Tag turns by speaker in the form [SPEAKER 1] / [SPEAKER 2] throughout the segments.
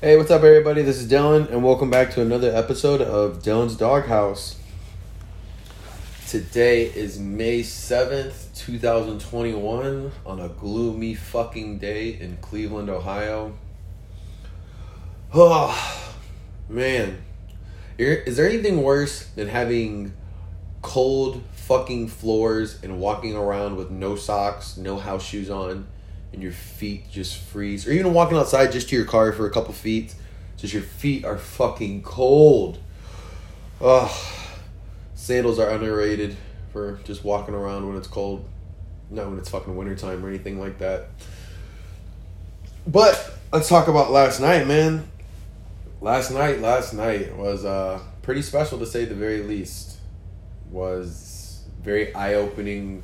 [SPEAKER 1] Hey, what's up, everybody? This is Dylan, and welcome back to another episode of Dylan's Doghouse. Today is May 7th, 2021, on a gloomy fucking day in Cleveland, Ohio. Oh, man. Is there anything worse than having cold fucking floors and walking around with no socks, no house shoes on? And your feet just freeze, or even walking outside just to your car for a couple feet, just your feet are fucking cold. Ugh. Sandals are underrated for just walking around when it's cold. Not when it's fucking wintertime or anything like that. But let's talk about last night, man. Last night, last night was uh, pretty special to say the very least. Was very eye opening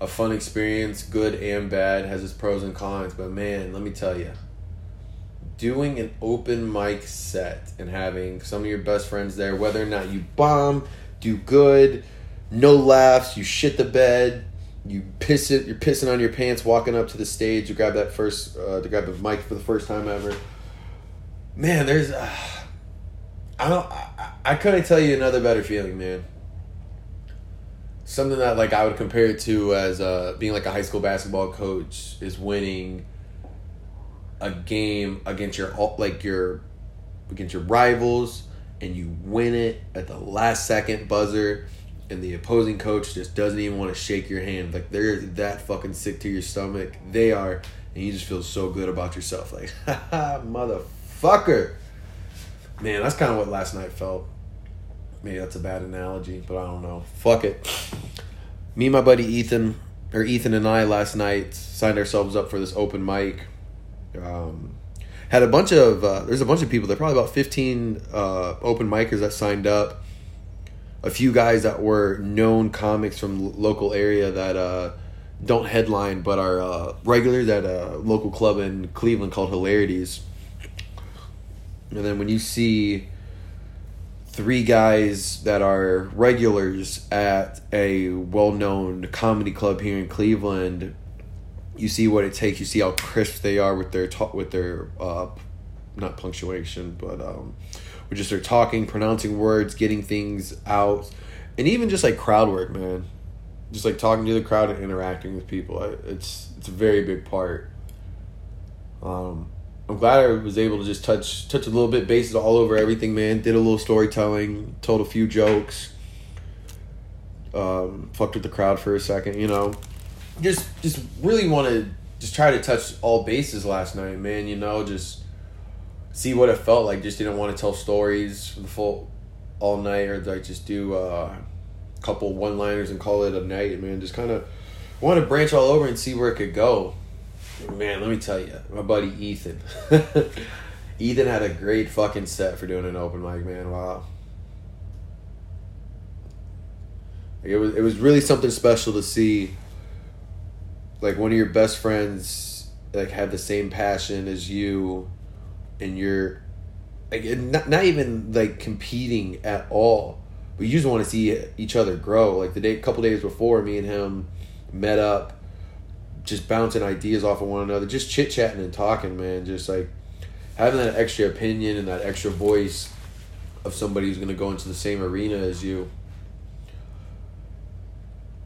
[SPEAKER 1] a fun experience, good and bad, has its pros and cons. But man, let me tell you, doing an open mic set and having some of your best friends there, whether or not you bomb, do good, no laughs, you shit the bed, you piss it, you're pissing on your pants walking up to the stage, you grab that first, uh, to grab the mic for the first time ever. Man, there's, uh, I don't, I, I couldn't tell you another better feeling, man something that like I would compare it to as uh, being like a high school basketball coach is winning a game against your like your against your rivals and you win it at the last second buzzer and the opposing coach just doesn't even want to shake your hand. Like they're that fucking sick to your stomach. They are. And you just feel so good about yourself. Like motherfucker. Man that's kind of what last night felt maybe that's a bad analogy, but I don't know. Fuck it. Me and my buddy Ethan, or Ethan and I last night signed ourselves up for this open mic. Um, had a bunch of uh, there's a bunch of people. There probably about 15 uh, open micers that signed up. A few guys that were known comics from local area that uh, don't headline but are uh, regulars at a local club in Cleveland called Hilarities. And then when you see three guys that are regulars at a well-known comedy club here in Cleveland. You see what it takes. You see how crisp they are with their talk, with their uh, not punctuation, but um, with just their talking, pronouncing words, getting things out, and even just like crowd work, man. Just like talking to the crowd and interacting with people. It's it's a very big part. Um, I'm glad I was able to just touch touch a little bit bases all over everything, man. Did a little storytelling, told a few jokes. Um, fucked with the crowd for a second, you know. Just just really want to just try to touch all bases last night, man. You know, just see what it felt like. Just didn't want to tell stories for the full all night, or like just do uh, a couple one liners and call it a night, man. Just kind of want to branch all over and see where it could go. Man, let me tell you, my buddy Ethan. Ethan had a great fucking set for doing an open mic, man. Wow. It was it was really something special to see like one of your best friends like have the same passion as you and you're like not, not even like competing at all but you just want to see each other grow like the day a couple days before me and him met up just bouncing ideas off of one another, just chit chatting and talking, man. Just like having that extra opinion and that extra voice of somebody who's going to go into the same arena as you.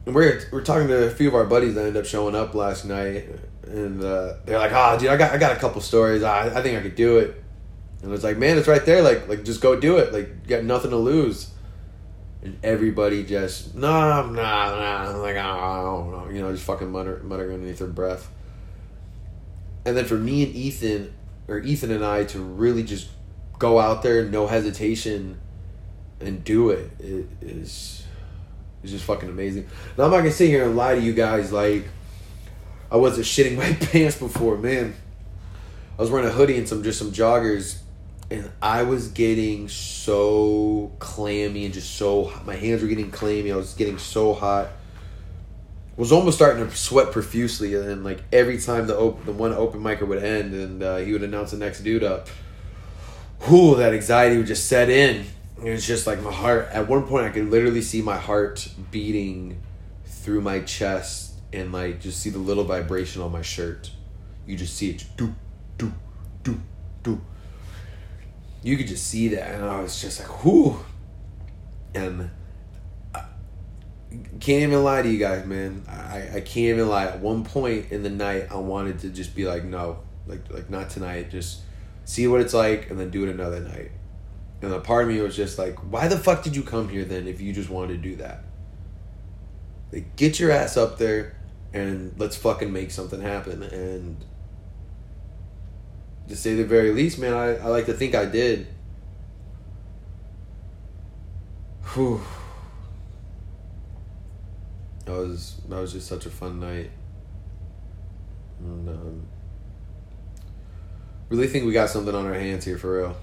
[SPEAKER 1] And we're we're talking to a few of our buddies that ended up showing up last night, and uh, they're like, "Ah, oh, dude, I got I got a couple stories. I I think I could do it." And it's like, man, it's right there. Like like just go do it. Like you got nothing to lose and everybody just nah nah nah. Like I don't know. You know just fucking mutter muttering underneath their breath. And then for me and Ethan or Ethan and I to really just go out there no hesitation and do it, it is is just fucking amazing. Now I'm not gonna sit here and lie to you guys like I wasn't shitting my pants before man. I was wearing a hoodie and some just some joggers and I was getting so clammy and just so my hands were getting clammy. I was getting so hot. Was almost starting to sweat profusely, and then like every time the open, the one open micer would end, and uh, he would announce the next dude up. Whew, that anxiety would just set in. It was just like my heart. At one point, I could literally see my heart beating through my chest, and like just see the little vibration on my shirt. You just see it, do, do, do, do you could just see that, and I was just like, whoo. And I can't even lie to you guys, man. I, I can't even lie. At one point in the night, I wanted to just be like, no, like like not tonight. Just see what it's like, and then do it another night. And a part of me was just like, why the fuck did you come here then if you just wanted to do that? Like, get your ass up there and let's fucking make something happen. And to say the very least, man, I, I like to think I did. Whew. That was that was just such a fun night. And, um, really think we got something on our hands here for real.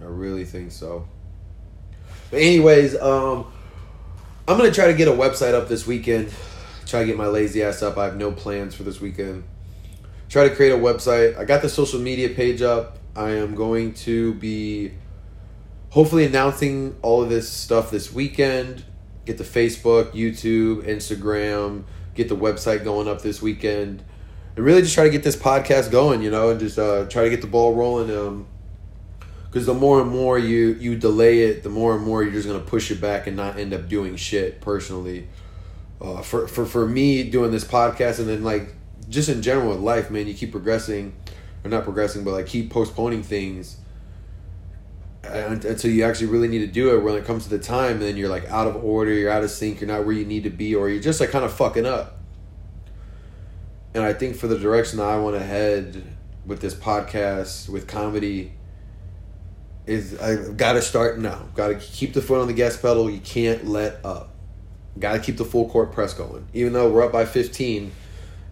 [SPEAKER 1] I really think so. But anyways, um, I'm gonna try to get a website up this weekend. Try to get my lazy ass up. I have no plans for this weekend. Try to create a website. I got the social media page up. I am going to be hopefully announcing all of this stuff this weekend. Get the Facebook, YouTube, Instagram, get the website going up this weekend. And really just try to get this podcast going, you know, and just uh, try to get the ball rolling. Um, because the more and more you you delay it, the more and more you're just gonna push it back and not end up doing shit. Personally, uh, for for for me doing this podcast and then like just in general with life, man, you keep progressing, or not progressing, but like keep postponing things until you actually really need to do it. When it comes to the time, then you're like out of order, you're out of sync, you're not where you need to be, or you're just like kind of fucking up. And I think for the direction that I want to head with this podcast, with comedy is I've got to start now. Got to keep the foot on the gas pedal. You can't let up. Got to keep the full court press going. Even though we're up by 15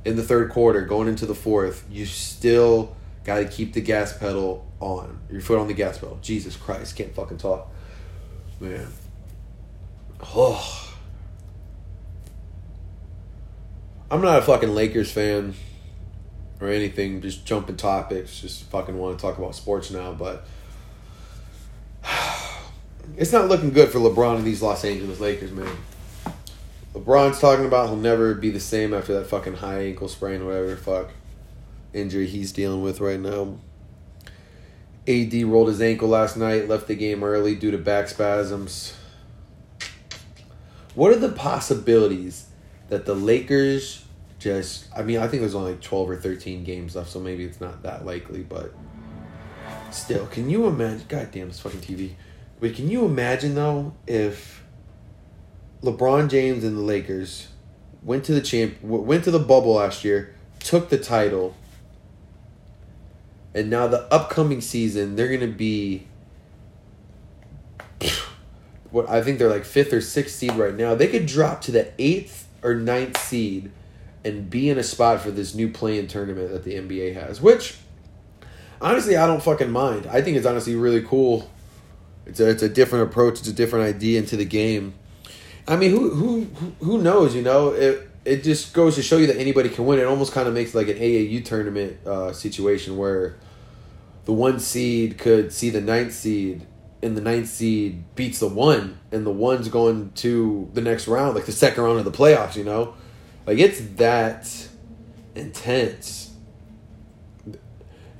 [SPEAKER 1] in the third quarter, going into the fourth, you still got to keep the gas pedal on. Your foot on the gas pedal. Jesus Christ, can't fucking talk. Man. Oh. I'm not a fucking Lakers fan or anything, just jumping topics, just fucking want to talk about sports now, but it's not looking good for LeBron and these Los Angeles Lakers, man. LeBron's talking about he'll never be the same after that fucking high ankle sprain, whatever fuck injury he's dealing with right now. AD rolled his ankle last night, left the game early due to back spasms. What are the possibilities that the Lakers just I mean, I think there's only like 12 or 13 games left, so maybe it's not that likely, but still, can you imagine Goddamn, this fucking TV. But can you imagine though if LeBron James and the Lakers went to the champ went to the bubble last year, took the title, and now the upcoming season they're gonna be what I think they're like fifth or sixth seed right now. They could drop to the eighth or ninth seed and be in a spot for this new play-in tournament that the NBA has, which honestly I don't fucking mind. I think it's honestly really cool it's a it's a different approach. It's a different idea into the game. I mean, who who who knows? You know, it it just goes to show you that anybody can win. It almost kind of makes like an AAU tournament uh, situation where the one seed could see the ninth seed, and the ninth seed beats the one, and the one's going to the next round, like the second round of the playoffs. You know, like it's that intense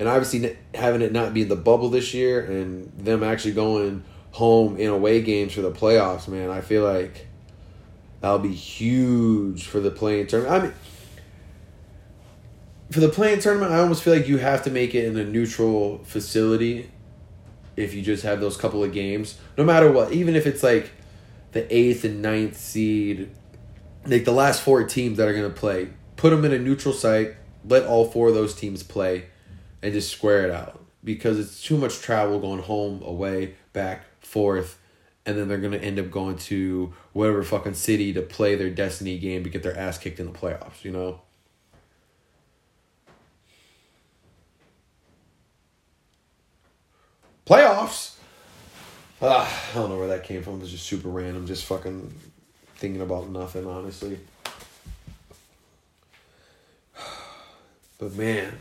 [SPEAKER 1] and obviously having it not be the bubble this year and them actually going home in away games for the playoffs, man, I feel like that'll be huge for the play-in tournament. I mean, for the play-in tournament, I almost feel like you have to make it in a neutral facility if you just have those couple of games, no matter what. Even if it's like the eighth and ninth seed, like the last four teams that are going to play, put them in a neutral site, let all four of those teams play and just square it out because it's too much travel going home, away, back, forth, and then they're gonna end up going to whatever fucking city to play their destiny game to get their ass kicked in the playoffs. You know. Playoffs. Uh, I don't know where that came from. It was just super random. Just fucking thinking about nothing, honestly. But man,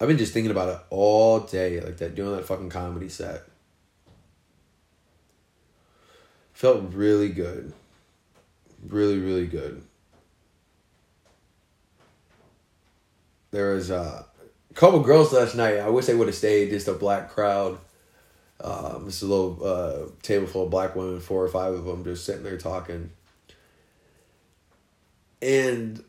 [SPEAKER 1] I've been just thinking about it all day, like that doing that fucking comedy set. Felt really good. Really, really good. There was a couple girls last night. I wish they would have stayed. Just a black crowd. Um, it's a little uh, table full of black women, four or five of them, just sitting there talking. And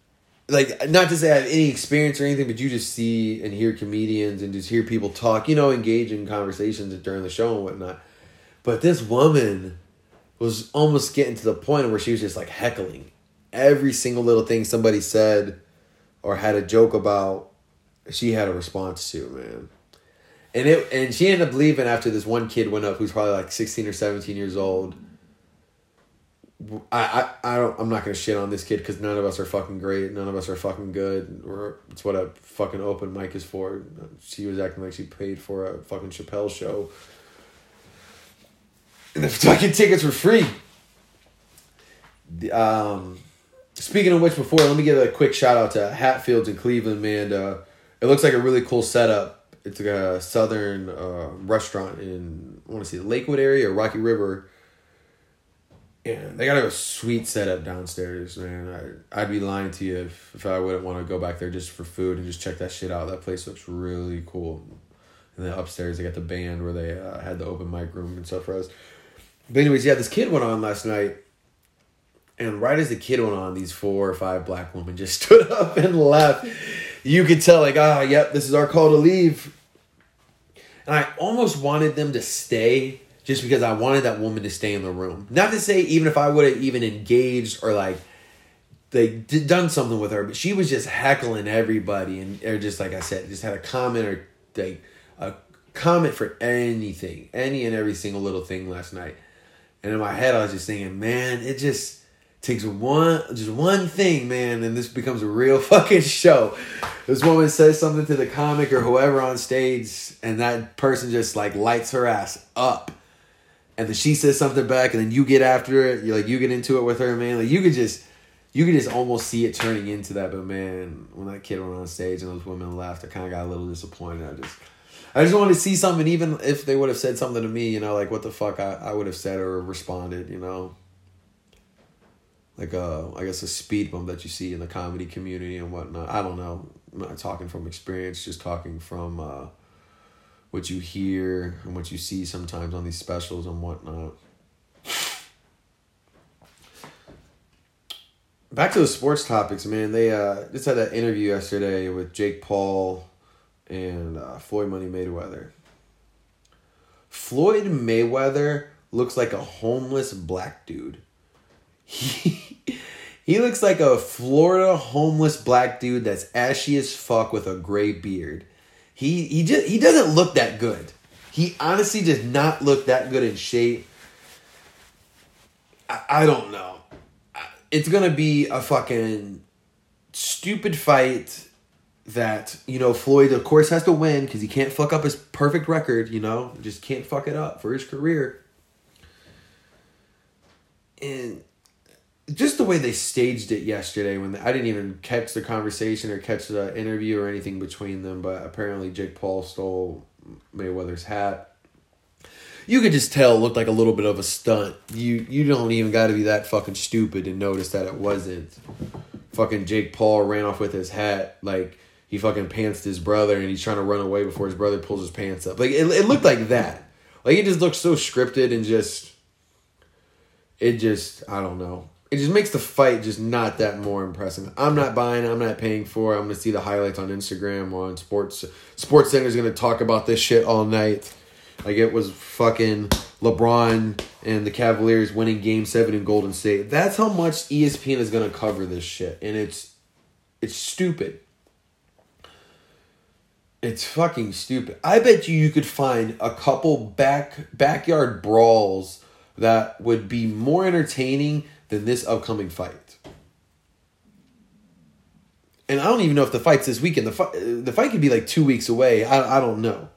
[SPEAKER 1] like, not to say I have any experience or anything, but you just see and hear comedians and just hear people talk, you know, engage in conversations during the show and whatnot. But this woman was almost getting to the point where she was just like heckling every single little thing somebody said or had a joke about. She had a response to man, and it and she ended up leaving after this one kid went up who's probably like sixteen or seventeen years old. I, I, I don't I'm not gonna shit on this kid because none of us are fucking great. None of us are fucking good. Or it's what a fucking open mic is for. She was acting like she paid for a fucking Chappelle show and the fucking tickets were free. Um, speaking of which, before let me give a quick shout out to Hatfields in Cleveland, man. Uh, it looks like a really cool setup. It's like a southern uh, restaurant in I want to see the Lakewood area or Rocky River. And they got a sweet setup downstairs, man. I, I'd be lying to you if, if I wouldn't want to go back there just for food and just check that shit out. That place looks really cool. And then upstairs, they got the band where they uh, had the open mic room and stuff for us. But anyways, yeah, this kid went on last night, and right as the kid went on, these four or five black women just stood up and left. You could tell, like, ah, yep, this is our call to leave. And I almost wanted them to stay just because I wanted that woman to stay in the room. Not to say even if I would have even engaged or like they did done something with her, but she was just heckling everybody and or just like I said, just had a comment or like a comment for anything, any and every single little thing last night. And in my head, I was just thinking, man, it just takes one, just one thing, man, and this becomes a real fucking show. This woman says something to the comic or whoever on stage, and that person just like lights her ass up. And then she says something back, and then you get after it. You like you get into it with her, man. Like you could just, you could just almost see it turning into that. But man, when that kid went on stage and those women laughed, I kind of got a little disappointed. I just I just wanted to see something, even if they would have said something to me, you know, like what the fuck I, I would have said or responded, you know. Like uh, I guess a speed bump that you see in the comedy community and whatnot. I don't know. I'm not talking from experience, just talking from uh, what you hear and what you see sometimes on these specials and whatnot. Back to the sports topics, man. They uh, just had that interview yesterday with Jake Paul and uh, Floyd Money Mayweather. Floyd Mayweather looks like a homeless black dude. He, he looks like a Florida homeless black dude that's ashy as fuck with a gray beard. He he just he doesn't look that good. He honestly does not look that good in shape. I, I don't know. It's gonna be a fucking stupid fight that you know Floyd of course has to win because he can't fuck up his perfect record. You know, just can't fuck it up for his career. And just the way they staged it yesterday, when I didn't even catch the conversation or catch the interview or anything between them, but apparently Jake Paul stole Mayweather's hat. You could just tell it looked like a little bit of a stunt. You you don't even got to be that fucking stupid to notice that it wasn't. Fucking Jake Paul ran off with his hat like he fucking pantsed his brother and he's trying to run away before his brother pulls his pants up. Like it, it looked like that. Like it just looks so scripted and just it just I don't know. It just makes the fight just not that more impressive. I'm not buying. I'm not paying for. I'm gonna see the highlights on Instagram or on Sports Sports Center's gonna talk about this shit all night. Like it was fucking LeBron and the Cavaliers winning Game Seven in Golden State. That's how much ESPN is gonna cover this shit, and it's it's stupid. It's fucking stupid. I bet you you could find a couple back backyard brawls that would be more entertaining than this upcoming fight. And I don't even know if the fight's this weekend. The fight, the fight could be like two weeks away. I, I don't know.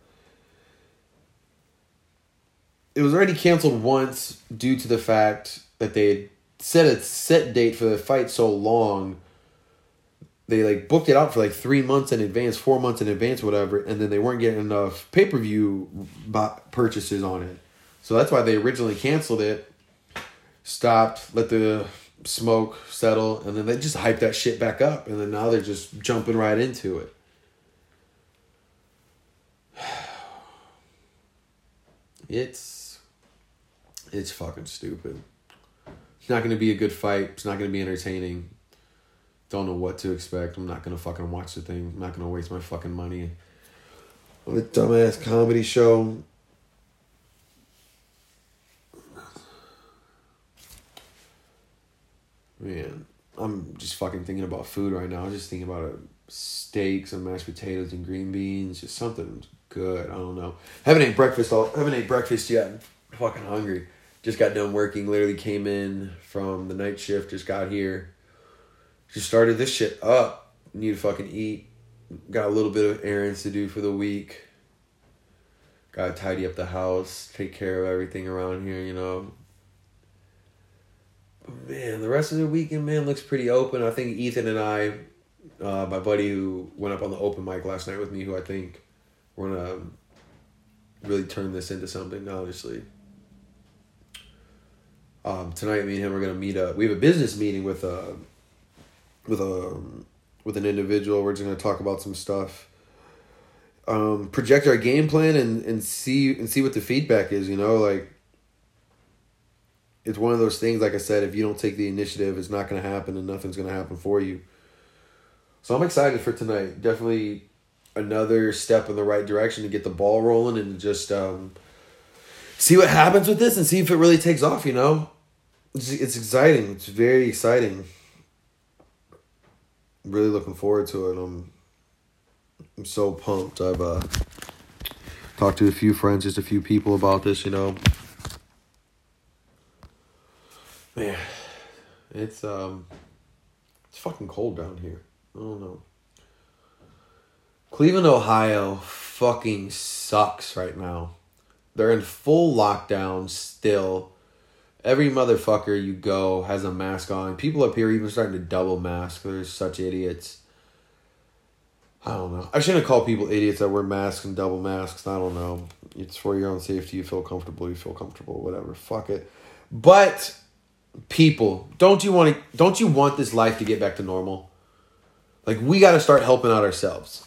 [SPEAKER 1] It was already canceled once due to the fact that they had set a set date for the fight so long they like booked it out for like three months in advance, four months in advance, whatever, and then they weren't getting enough pay per view purchases on it. So that's why they originally canceled it, stopped, let the smoke settle, and then they just hyped that shit back up, and then now they're just jumping right into it. It's it's fucking stupid. It's not gonna be a good fight. It's not gonna be entertaining. Don't know what to expect. I'm not gonna fucking watch the thing. I'm not gonna waste my fucking money on a dumbass comedy show. Man, I'm just fucking thinking about food right now. I'm just thinking about uh, a steak, some mashed potatoes and green beans, just something good. I don't know. Haven't ate breakfast all. Haven't ate breakfast yet. I'm fucking hungry. Just got done working. Literally came in from the night shift. Just got here. Just started this shit up. Need to fucking eat. Got a little bit of errands to do for the week. Gotta tidy up the house, take care of everything around here, you know. But man, the rest of the weekend, man, looks pretty open. I think Ethan and I, uh, my buddy who went up on the open mic last night with me, who I think we're gonna really turn this into something, honestly. Um, tonight, me and him are gonna meet up. We have a business meeting with a, with a, with an individual. We're just gonna talk about some stuff um, project our game plan and, and see and see what the feedback is. You know, like it's one of those things. Like I said, if you don't take the initiative, it's not to happen, and nothing's to happen for you. So I'm excited for tonight. Definitely another step in the right direction to get the ball rolling and just um, see what happens with this and see if it really takes off. You know, it's, it's exciting. It's very exciting. Really looking forward to it. Um, I'm so pumped. I've uh, talked to a few friends, just a few people about this, you know. Man, it's um it's fucking cold down here. I don't know. Cleveland, Ohio fucking sucks right now. They're in full lockdown still. Every motherfucker you go has a mask on. People up here even starting to double mask. They're such idiots. I don't know. I shouldn't call people idiots that wear masks and double masks. I don't know. It's for your own safety. You feel comfortable. You feel comfortable. Whatever. Fuck it. But people, don't you want to? Don't you want this life to get back to normal? Like we got to start helping out ourselves.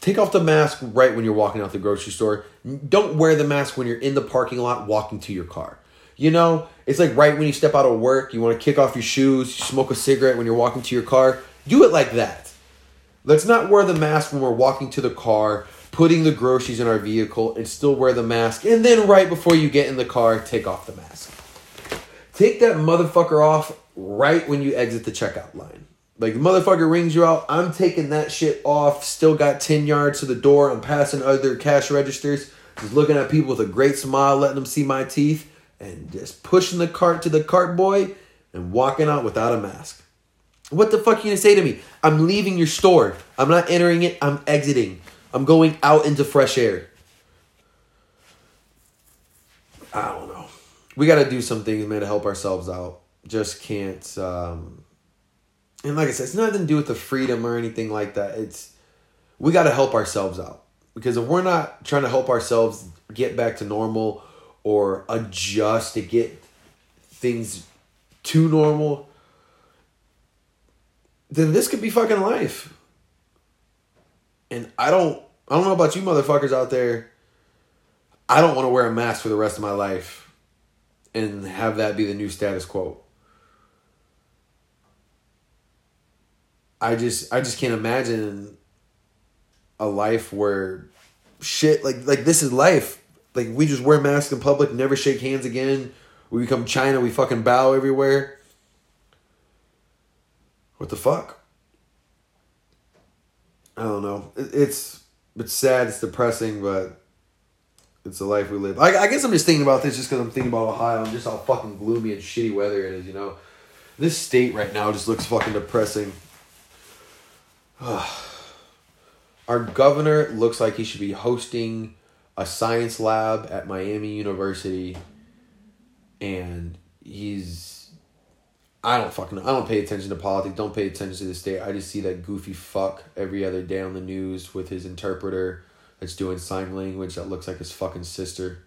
[SPEAKER 1] Take off the mask right when you're walking out the grocery store. Don't wear the mask when you're in the parking lot walking to your car. You know, it's like right when you step out of work, you want to kick off your shoes, smoke a cigarette when you're walking to your car. Do it like that Let's not wear the mask when we're walking to the car, putting the groceries in our vehicle, and still wear the mask. And then, right before you get in the car, take off the mask. Take that motherfucker off right when you exit the checkout line. Like the motherfucker rings you out, I'm taking that shit off. Still got 10 yards to the door. I'm passing other cash registers, just looking at people with a great smile, letting them see my teeth, and just pushing the cart to the cart boy and walking out without a mask. What the fuck are you gonna say to me? I'm leaving your store. I'm not entering it. I'm exiting. I'm going out into fresh air. I don't know. We got to do some things, man, to help ourselves out. Just can't. Um, and like I said, it's nothing to do with the freedom or anything like that. It's we got to help ourselves out because if we're not trying to help ourselves get back to normal or adjust to get things to normal, then this could be fucking life. And I don't I don't know about you motherfuckers out there. I don't want to wear a mask for the rest of my life and have that be the new status quo. I just I just can't imagine a life where shit like like this is life. Like we just wear masks in public, never shake hands again. We become China, we fucking bow everywhere. What the fuck? I don't know. It's it's sad. It's depressing, but it's the life we live. I, I guess I'm just thinking about this just because I'm thinking about Ohio and just how fucking gloomy and shitty weather it is. You know, this state right now just looks fucking depressing. Our governor looks like he should be hosting a science lab at Miami University, and he's I don't fucking I don't pay attention to politics. Don't pay attention to the state. I just see that goofy fuck every other day on the news with his interpreter that's doing sign language that looks like his fucking sister.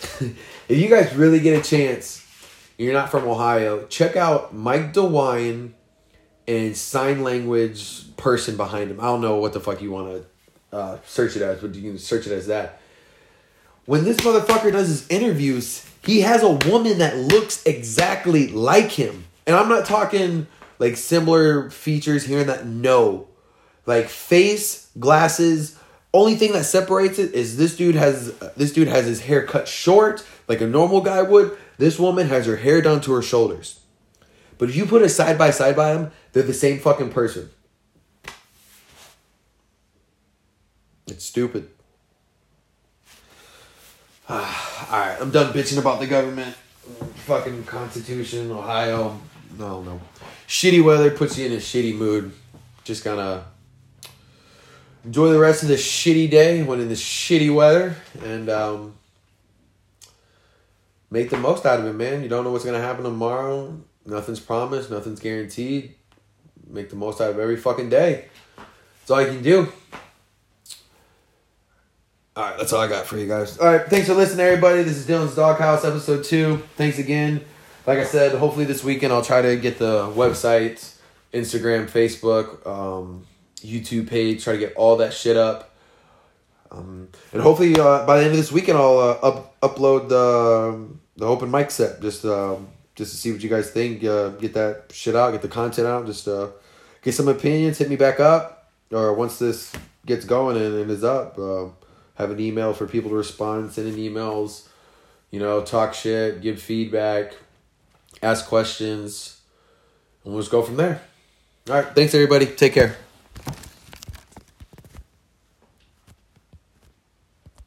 [SPEAKER 1] if you guys really get a chance, you're not from Ohio, check out Mike DeWine and sign language person behind him. I don't know what the fuck you want to uh, search it as, but you can search it as that. when this motherfucker does his interviews, he has a woman that looks exactly like him. And I'm not talking like similar features here and that. No. Like face, glasses. Only thing that separates it is this dude has this dude has his hair cut short like a normal guy would. This woman has her hair down to her shoulders. But if you put a side by side by him, they're the same fucking person. It's stupid. All right, I'm done bitching about the government. Fucking Constitution, Ohio. No, no. Shitty weather puts you in a shitty mood. Just gonna enjoy the rest of this shitty day when in this shitty weather and um, make the most out of it, man. You don't know what's gonna happen tomorrow. Nothing's promised. Nothing's guaranteed. Make the most out of every fucking day. That's all you can do. All right, that's all I got for you guys. All right, thanks for listening, everybody. This is Dylan's Doghouse, episode two. Thanks again. Like I said, hopefully this weekend I'll try to get the website, Instagram, Facebook, um, YouTube page, try to get all that shit up. Um, and hopefully uh, by the end of this weekend I'll uh, up, upload the the open mic set just um, just to see what you guys think. Uh, get that shit out, get the content out, just uh, get some opinions. Hit me back up, or once this gets going and, and is up. Have an email for people to respond, send in emails, you know, talk shit, give feedback, ask questions, and we'll just go from there. All right. Thanks, everybody. Take care.